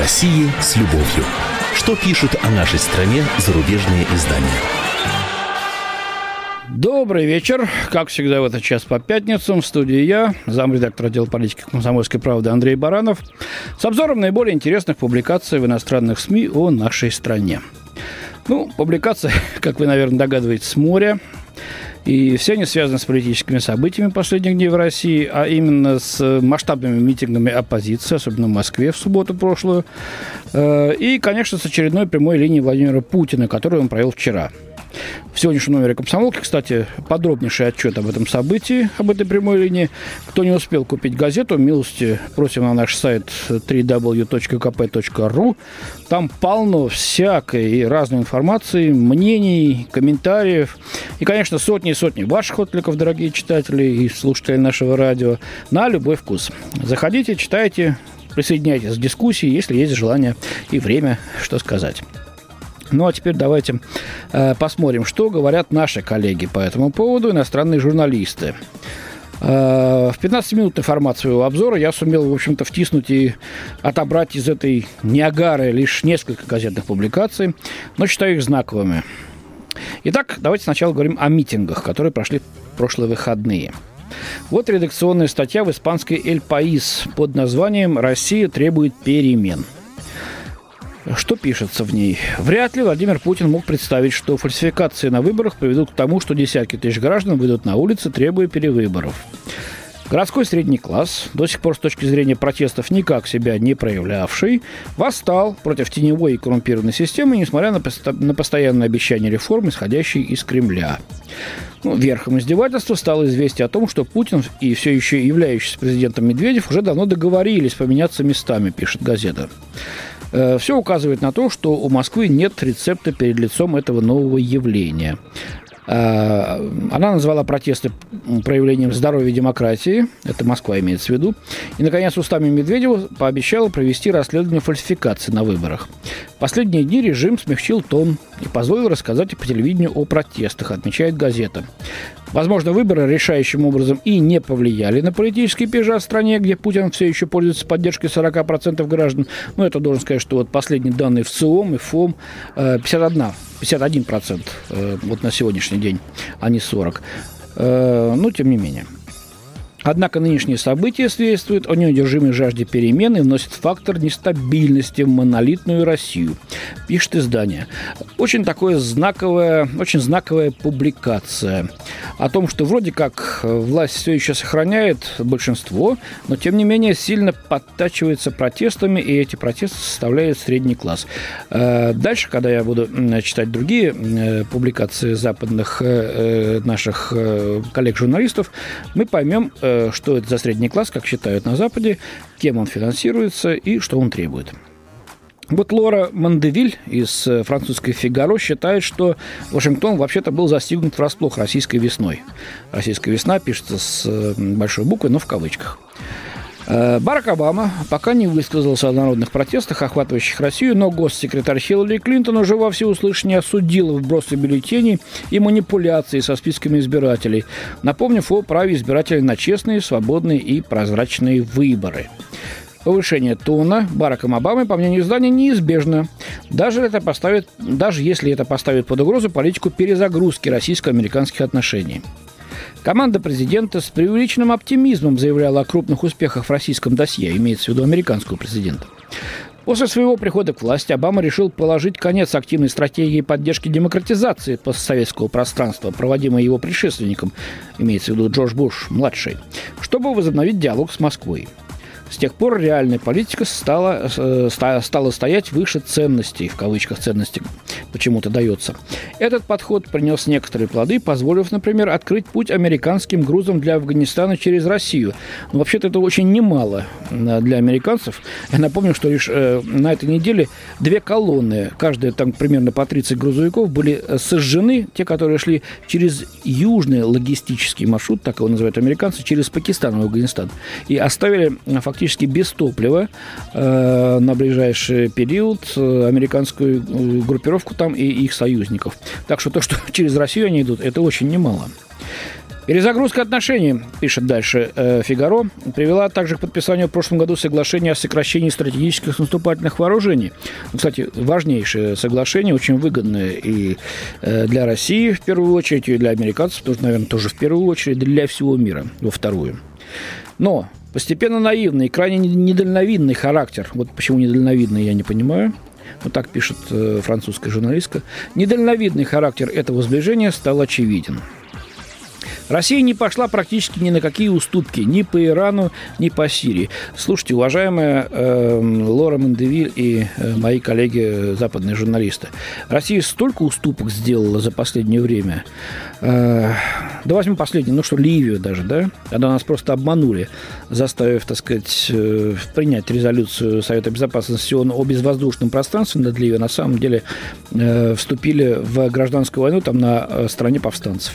России с любовью. Что пишут о нашей стране зарубежные издания? Добрый вечер. Как всегда в этот час по пятницам в студии я, замредактор отдела политики комсомольской правды Андрей Баранов, с обзором наиболее интересных публикаций в иностранных СМИ о нашей стране. Ну, публикация, как вы, наверное, догадываетесь, с моря. И все они связаны с политическими событиями последних дней в России, а именно с масштабными митингами оппозиции, особенно в Москве в субботу прошлую. Э, и, конечно, с очередной прямой линией Владимира Путина, которую он провел вчера – в сегодняшнем номере «Комсомолки», кстати, подробнейший отчет об этом событии, об этой прямой линии. Кто не успел купить газету, милости просим на наш сайт www.kp.ru. Там полно всякой и разной информации, мнений, комментариев. И, конечно, сотни и сотни ваших откликов, дорогие читатели и слушатели нашего радио, на любой вкус. Заходите, читайте, присоединяйтесь к дискуссии, если есть желание и время, что сказать. Ну а теперь давайте э, посмотрим, что говорят наши коллеги по этому поводу, иностранные журналисты. Э, в 15 минут информации своего обзора я сумел, в общем-то, втиснуть и отобрать из этой неагары лишь несколько газетных публикаций, но считаю их знаковыми. Итак, давайте сначала говорим о митингах, которые прошли в прошлые выходные. Вот редакционная статья в испанской «Эль Паис» под названием «Россия требует перемен». Что пишется в ней? Вряд ли Владимир Путин мог представить, что фальсификации на выборах приведут к тому, что десятки тысяч граждан выйдут на улицы, требуя перевыборов. Городской средний класс, до сих пор с точки зрения протестов никак себя не проявлявший, восстал против теневой и коррумпированной системы, несмотря на, посто- на постоянное обещание реформ, исходящие из Кремля. Ну, верхом издевательства стало известие о том, что Путин и все еще являющийся президентом Медведев уже давно договорились поменяться местами, пишет газета. Э, Все указывает на то, что у Москвы нет рецепта перед лицом этого нового явления. Э, она назвала протесты проявлением здоровья демократии, это Москва имеется в виду, и, наконец, устами Медведева пообещала провести расследование фальсификации на выборах. В последние дни режим смягчил тон и позволил рассказать по телевидению о протестах, отмечает газета. Возможно, выборы решающим образом и не повлияли на политический пейзаж в стране, где Путин все еще пользуется поддержкой 40% граждан. Но это должен сказать, что вот последние данные в ЦИОМ и ФОМ 51, 51% вот на сегодняшний день, а не 40%. Э, но тем не менее. Однако нынешние события свидетельствуют о неудержимой жажде перемен и вносят фактор нестабильности в монолитную Россию, пишет издание. Очень такое знаковая, очень знаковая публикация о том, что вроде как власть все еще сохраняет большинство, но тем не менее сильно подтачивается протестами, и эти протесты составляют средний класс. Э, дальше, когда я буду читать другие э, публикации западных э, наших коллег-журналистов, мы поймем, что это за средний класс, как считают на Западе, кем он финансируется и что он требует. Вот Лора Мандевиль из э, французской «Фигаро» считает, что Вашингтон вообще-то был застигнут врасплох российской весной. Российская весна пишется с э, большой буквы, но в кавычках. Э, Барак Обама пока не высказался о народных протестах, охватывающих Россию, но госсекретарь Хиллари Клинтон уже во всеуслышание осудил вбросы бюллетеней и манипуляции со списками избирателей, напомнив о праве избирателей на честные, свободные и прозрачные выборы. Повышение тона Бараком Обамы, по мнению издания, неизбежно, даже, это поставит, даже если это поставит под угрозу политику перезагрузки российско-американских отношений. Команда президента с преувеличенным оптимизмом заявляла о крупных успехах в российском досье, имеется в виду американского президента. После своего прихода к власти Обама решил положить конец активной стратегии поддержки демократизации постсоветского пространства, проводимой его предшественником, имеется в виду Джордж Буш-младший, чтобы возобновить диалог с Москвой. С тех пор реальная политика стала, э, стала стоять выше ценностей, в кавычках ценности почему-то дается. Этот подход принес некоторые плоды, позволив, например, открыть путь американским грузам для Афганистана через Россию. Но вообще-то это очень немало э, для американцев. Я напомню, что лишь э, на этой неделе две колонны, каждая там примерно по 30 грузовиков, были сожжены, те, которые шли через южный логистический маршрут, так его называют американцы, через Пакистан и Афганистан, и оставили фактически фактически без топлива э, на ближайший период э, американскую э, группировку там и их союзников. Так что то, что через Россию они идут, это очень немало. Перезагрузка отношений, пишет дальше э, Фигаро, привела также к подписанию в прошлом году соглашения о сокращении стратегических наступательных вооружений. Ну, кстати, важнейшее соглашение, очень выгодное и э, для России в первую очередь, и для американцев тоже, наверное, тоже в первую очередь, для всего мира во вторую. Но постепенно наивный, крайне недальновидный характер, вот почему недальновидный, я не понимаю, вот так пишет э, французская журналистка, недальновидный характер этого сближения стал очевиден – Россия не пошла практически ни на какие уступки ни по Ирану, ни по Сирии. Слушайте, уважаемая э, Лора Мендевиль и э, мои коллеги западные журналисты, Россия столько уступок сделала за последнее время. Э, да возьмем последний, ну что, Ливию даже, да? Когда нас просто обманули, заставив, так сказать, э, принять резолюцию Совета Безопасности ООН о безвоздушном пространстве над Ливией, на самом деле э, вступили в гражданскую войну там на э, стороне повстанцев.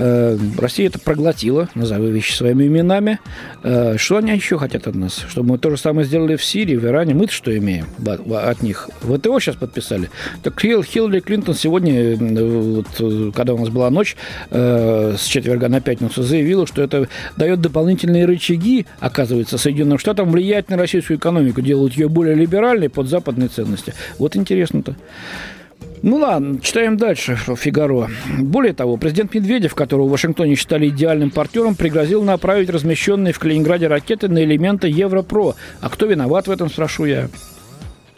Э, Россия это проглотила, назову вещи своими именами. Э, что они еще хотят от нас? Чтобы мы то же самое сделали в Сирии, в Иране. Мы-то что имеем от них? ВТО сейчас подписали. Так Хиллари Клинтон сегодня, вот, когда у нас была ночь, э, с четверга на пятницу, заявила, что это дает дополнительные рычаги, оказывается, Соединенным Штатам влиять на российскую экономику, делают ее более либеральной под западные ценности. Вот интересно-то. Ну ладно, читаем дальше «Фигаро». Более того, президент Медведев, которого в Вашингтоне считали идеальным партнером, пригрозил направить размещенные в Калининграде ракеты на элементы Европро. А кто виноват в этом, спрошу я.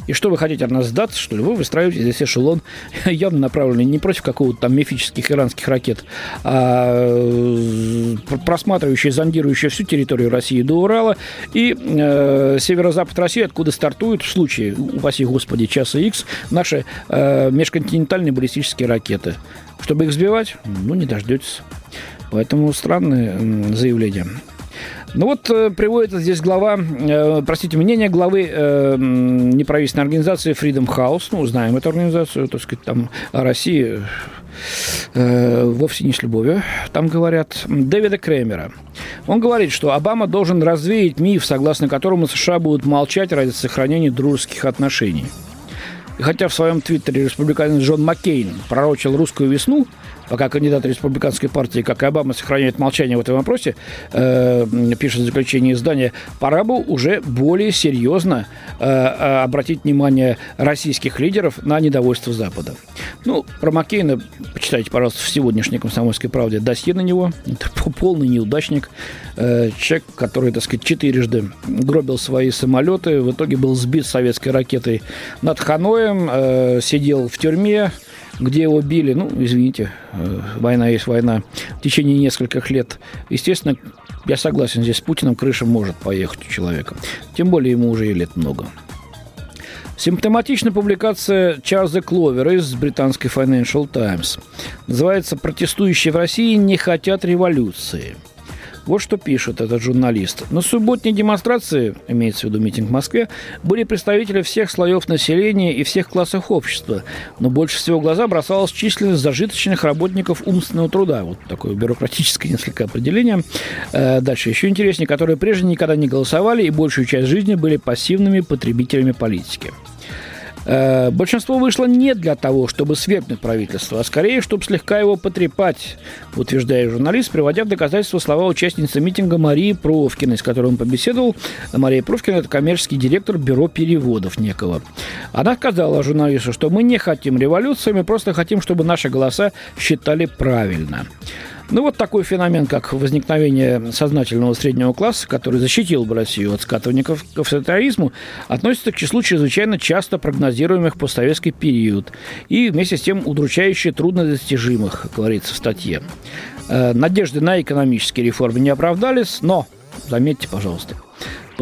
И что вы хотите от нас сдаться, что ли? Вы выстраиваете здесь эшелон, явно направленный не против какого-то там мифических иранских ракет, а э, просматривающий, зондирующий всю территорию России до Урала и э, северо-запад России, откуда стартуют в случае, упаси господи, часа X, наши э, межконтинентальные баллистические ракеты. Чтобы их сбивать, ну, не дождетесь. Поэтому странное заявление. Ну вот э, приводится здесь глава, э, простите, мнение главы э, неправительственной организации Freedom House, ну, знаем эту организацию, так сказать, там о России э, вовсе не с любовью, там говорят, Дэвида Кремера. Он говорит, что Обама должен развеять миф, согласно которому США будут молчать ради сохранения дружеских отношений. И хотя в своем твиттере республиканец Джон Маккейн пророчил русскую весну – пока кандидат республиканской партии, как и Обама, сохраняет молчание в этом вопросе, э, пишет в заключении издания, пора бы уже более серьезно э, э, обратить внимание российских лидеров на недовольство Запада. Ну, про Маккейна почитайте, пожалуйста, в сегодняшней «Комсомольской правде» досье на него. Это полный неудачник. Э, человек, который, так сказать, четырежды гробил свои самолеты, в итоге был сбит советской ракетой над Ханоем, э, сидел в тюрьме, где его били, ну, извините, э, война есть война, в течение нескольких лет. Естественно, я согласен, здесь с Путиным крыша может поехать у человека. Тем более ему уже и лет много. Симптоматична публикация Чарльза Кловера из британской Financial Times. Называется «Протестующие в России не хотят революции». Вот что пишет этот журналист. На субботней демонстрации, имеется в виду митинг в Москве, были представители всех слоев населения и всех классов общества. Но больше всего глаза бросалась численность зажиточных работников умственного труда. Вот такое бюрократическое несколько определение. Э, дальше еще интереснее, которые прежде никогда не голосовали и большую часть жизни были пассивными потребителями политики. Э, большинство вышло не для того, чтобы свергнуть правительство, а скорее, чтобы слегка его потрепать, утверждает журналист, приводя в доказательство слова участницы митинга Марии Провкиной, с которой он побеседовал. Мария Провкина – это коммерческий директор бюро переводов некого. Она сказала журналисту, что мы не хотим революции, мы просто хотим, чтобы наши голоса считали правильно. Ну, вот такой феномен, как возникновение сознательного среднего класса, который защитил бы Россию от скатывания к авторитаризму, относится к числу чрезвычайно часто прогнозируемых постсоветский период и вместе с тем удручающе труднодостижимых, говорится в статье. Э, надежды на экономические реформы не оправдались, но, заметьте, пожалуйста,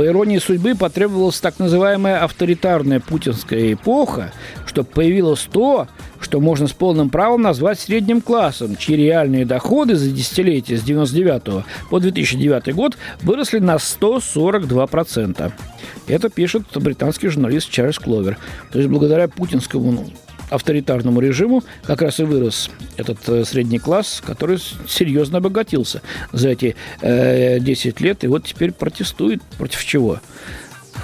по иронии судьбы, потребовалась так называемая авторитарная путинская эпоха, чтобы появилось то, что можно с полным правом назвать средним классом, чьи реальные доходы за десятилетие с 99 по 2009 год выросли на 142%. Это пишет британский журналист Чарльз Кловер. То есть благодаря путинскому ну, авторитарному режиму как раз и вырос этот э, средний класс, который серьезно обогатился за эти э, 10 лет, и вот теперь протестует против чего?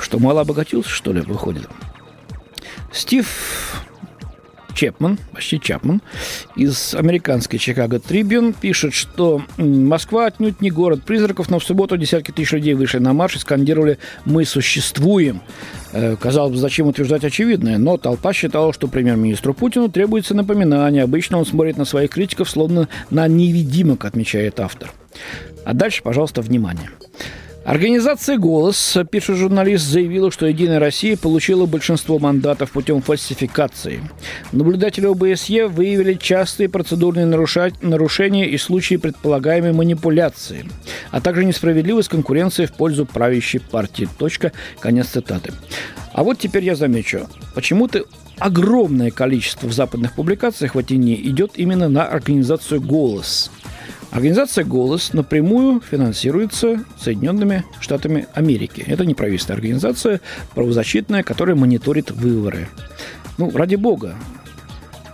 Что мало обогатился, что ли, выходит? Стив Чепман, почти Чапман, из американской Чикаго Трибюн пишет, что Москва отнюдь не город призраков, но в субботу десятки тысяч людей вышли на марш и скандировали «Мы существуем». Э, казалось бы, зачем утверждать очевидное, но толпа считала, что премьер-министру Путину требуется напоминание. Обычно он смотрит на своих критиков словно на невидимок, отмечает автор. А дальше, пожалуйста, внимание. Организация «Голос», пишет журналист, заявила, что «Единая Россия» получила большинство мандатов путем фальсификации. Наблюдатели ОБСЕ выявили частые процедурные нарушения и случаи предполагаемой манипуляции, а также несправедливость конкуренции в пользу правящей партии. Точка. Конец цитаты. А вот теперь я замечу. Почему-то огромное количество в западных публикациях в Атине идет именно на организацию «Голос». Организация «Голос» напрямую финансируется Соединенными Штатами Америки. Это неправительственная организация, правозащитная, которая мониторит выборы. Ну, ради бога,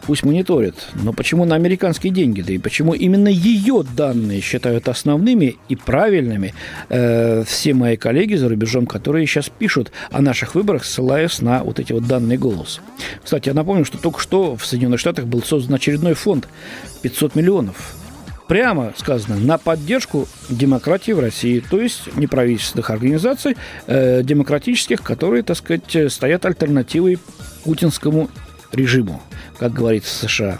пусть мониторит. Но почему на американские деньги? Да и почему именно ее данные считают основными и правильными э, все мои коллеги за рубежом, которые сейчас пишут о наших выборах, ссылаясь на вот эти вот данные голос. Кстати, я напомню, что только что в Соединенных Штатах был создан очередной фонд 500 миллионов прямо сказано, на поддержку демократии в России, то есть неправительственных организаций э, демократических, которые, так сказать, стоят альтернативой путинскому режиму, как говорится в США.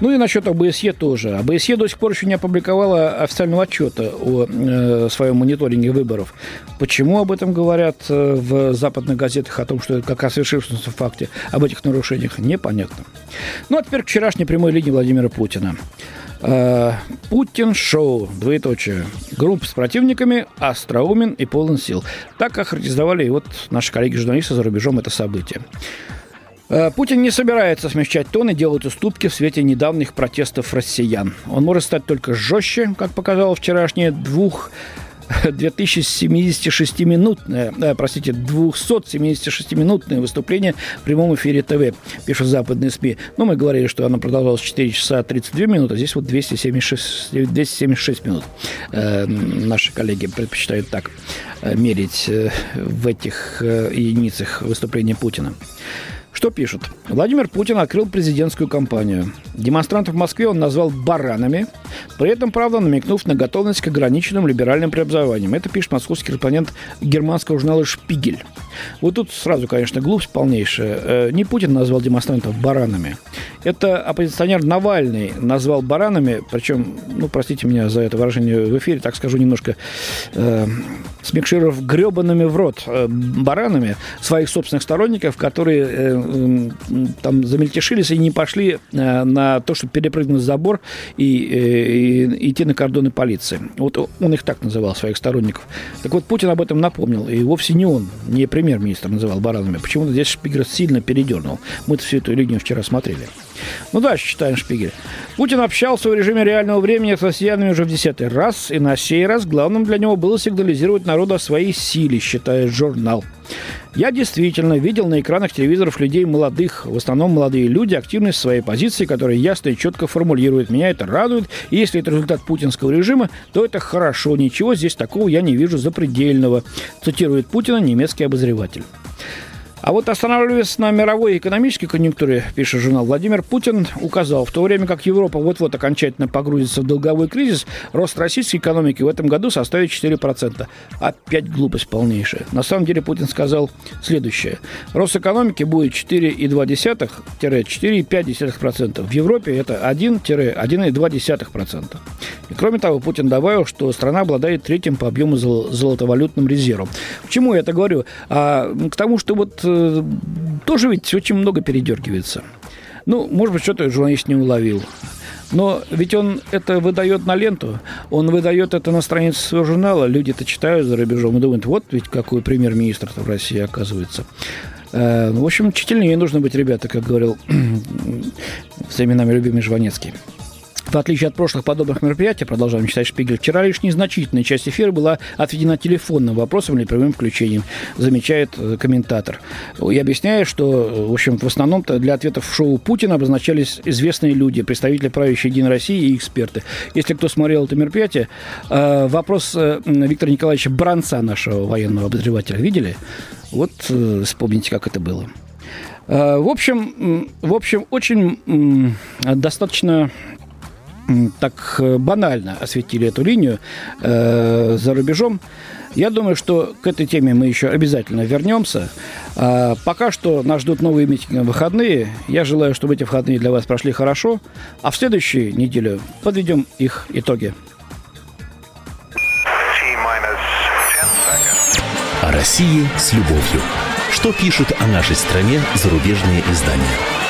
Ну и насчет ОБСЕ тоже. ОБСЕ до сих пор еще не опубликовала официального отчета о э, своем мониторинге выборов. Почему об этом говорят э, в западных газетах, о том, что это как о свершившемся факте, об этих нарушениях, непонятно. Ну а теперь к вчерашней прямой линии Владимира Путина. Э, Путин-шоу, двоеточие. Группа с противниками, остроумен и полон сил. Так охарактеризовали и вот наши коллеги-журналисты за рубежом это событие. Э, Путин не собирается смягчать тон и делать уступки в свете недавних протестов россиян. Он может стать только жестче, как показало вчерашнее двух 2076-минутное, э, простите, 276-минутное выступление в прямом эфире ТВ, пишут западные СМИ. Но мы говорили, что оно продолжалось 4 часа 32 минуты, а здесь вот 276, 276 минут. Э, наши коллеги предпочитают так э, мерить в этих единицах выступления Путина. Что пишут? Владимир Путин открыл президентскую кампанию. Демонстрантов в Москве он назвал баранами, при этом, правда, намекнув на готовность к ограниченным либеральным преобразованиям. Это пишет московский корреспондент германского журнала «Шпигель». Вот тут сразу, конечно, глупость полнейшая. Э, не Путин назвал демонстрантов баранами. Это оппозиционер Навальный назвал баранами, причем, ну, простите меня за это выражение в эфире, так скажу немножко, э, смекшировав гребанными в рот э, баранами своих собственных сторонников, которые э, э, там замельтешились и не пошли э, на то, чтобы перепрыгнуть забор и, э, и идти на кордоны полиции. Вот он их так называл, своих сторонников. Так вот, Путин об этом напомнил, и вовсе не он, не премьер-министр называл баранами. Почему-то здесь Шпигер сильно передернул. Мы-то всю эту линию вчера смотрели. Ну, дальше читаем Шпигель. Путин общался в режиме реального времени с россиянами уже в десятый раз, и на сей раз главным для него было сигнализировать народу о своей силе, считает журнал. Я действительно видел на экранах телевизоров людей молодых, в основном молодые люди, активность своей позиции, которые ясно и четко формулируют. Меня это радует, и если это результат путинского режима, то это хорошо, ничего здесь такого я не вижу запредельного, цитирует Путина немецкий обозреватель. А вот останавливаясь на мировой экономической конъюнктуре, пишет журнал, Владимир Путин указал, в то время как Европа вот-вот окончательно погрузится в долговой кризис, рост российской экономики в этом году составит 4%. Опять глупость полнейшая. На самом деле Путин сказал следующее. Рост экономики будет 4,2-4,5%. В Европе это 1-1,2%. И кроме того, Путин добавил, что страна обладает третьим по объему золотовалютным резервом. К чему я это говорю? А, к тому, что вот тоже ведь очень много передергивается. Ну, может быть, что-то журналист не уловил. Но ведь он это выдает на ленту, он выдает это на странице своего журнала, люди это читают за рубежом и думают, вот ведь какой премьер-министр в России оказывается. Э, в общем, чительнее нужно быть, ребята, как говорил с именами любимый Жванецкий. В отличие от прошлых подобных мероприятий, продолжаем читать Шпигель, вчера лишь незначительная часть эфира была отведена телефонным вопросам или прямым включением, замечает э, комментатор. И объясняет, что, в общем, в основном-то для ответов в шоу Путина обозначались известные люди, представители правящей Единой России и эксперты. Если кто смотрел это мероприятие, э, вопрос э, Виктора Николаевича Бранца, нашего военного обозревателя, видели? Вот вспомните, как это было. Э, в общем, в общем, очень достаточно так банально осветили эту линию э, за рубежом. Я думаю, что к этой теме мы еще обязательно вернемся. А пока что нас ждут новые митинги в выходные. Я желаю, чтобы эти выходные для вас прошли хорошо. А в следующую неделю подведем их итоги. О России с любовью. Что пишут о нашей стране зарубежные издания?